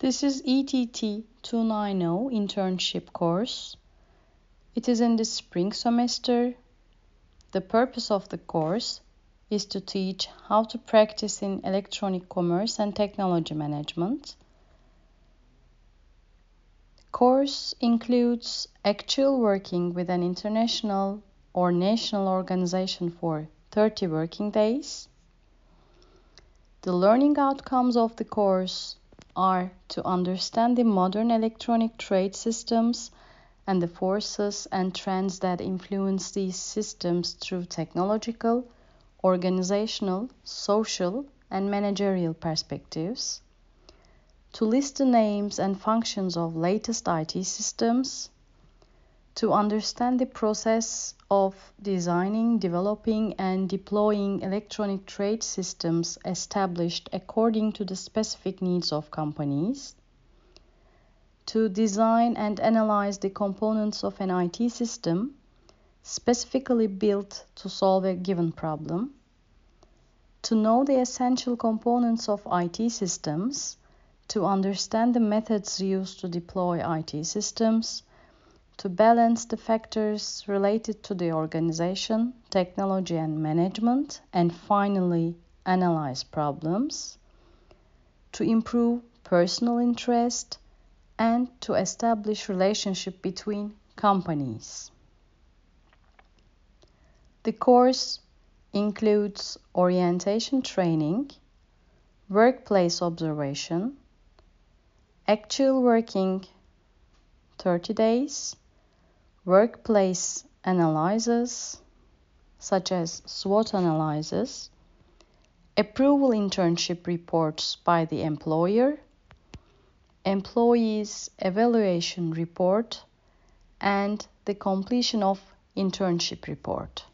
This is ETT 290 internship course. It is in the spring semester. The purpose of the course is to teach how to practice in electronic commerce and technology management. Course includes actual working with an international or national organization for 30 working days. The learning outcomes of the course are to understand the modern electronic trade systems and the forces and trends that influence these systems through technological, organizational, social, and managerial perspectives, to list the names and functions of latest IT systems, to understand the process of designing, developing, and deploying electronic trade systems established according to the specific needs of companies, to design and analyze the components of an IT system specifically built to solve a given problem, to know the essential components of IT systems, to understand the methods used to deploy IT systems to balance the factors related to the organization, technology, and management, and finally, analyze problems, to improve personal interest, and to establish relationship between companies. The course includes orientation training, workplace observation, actual working 30 days, workplace analyses, such as SWOT analysis, approval internship reports by the employer, employees evaluation report, and the completion of internship report.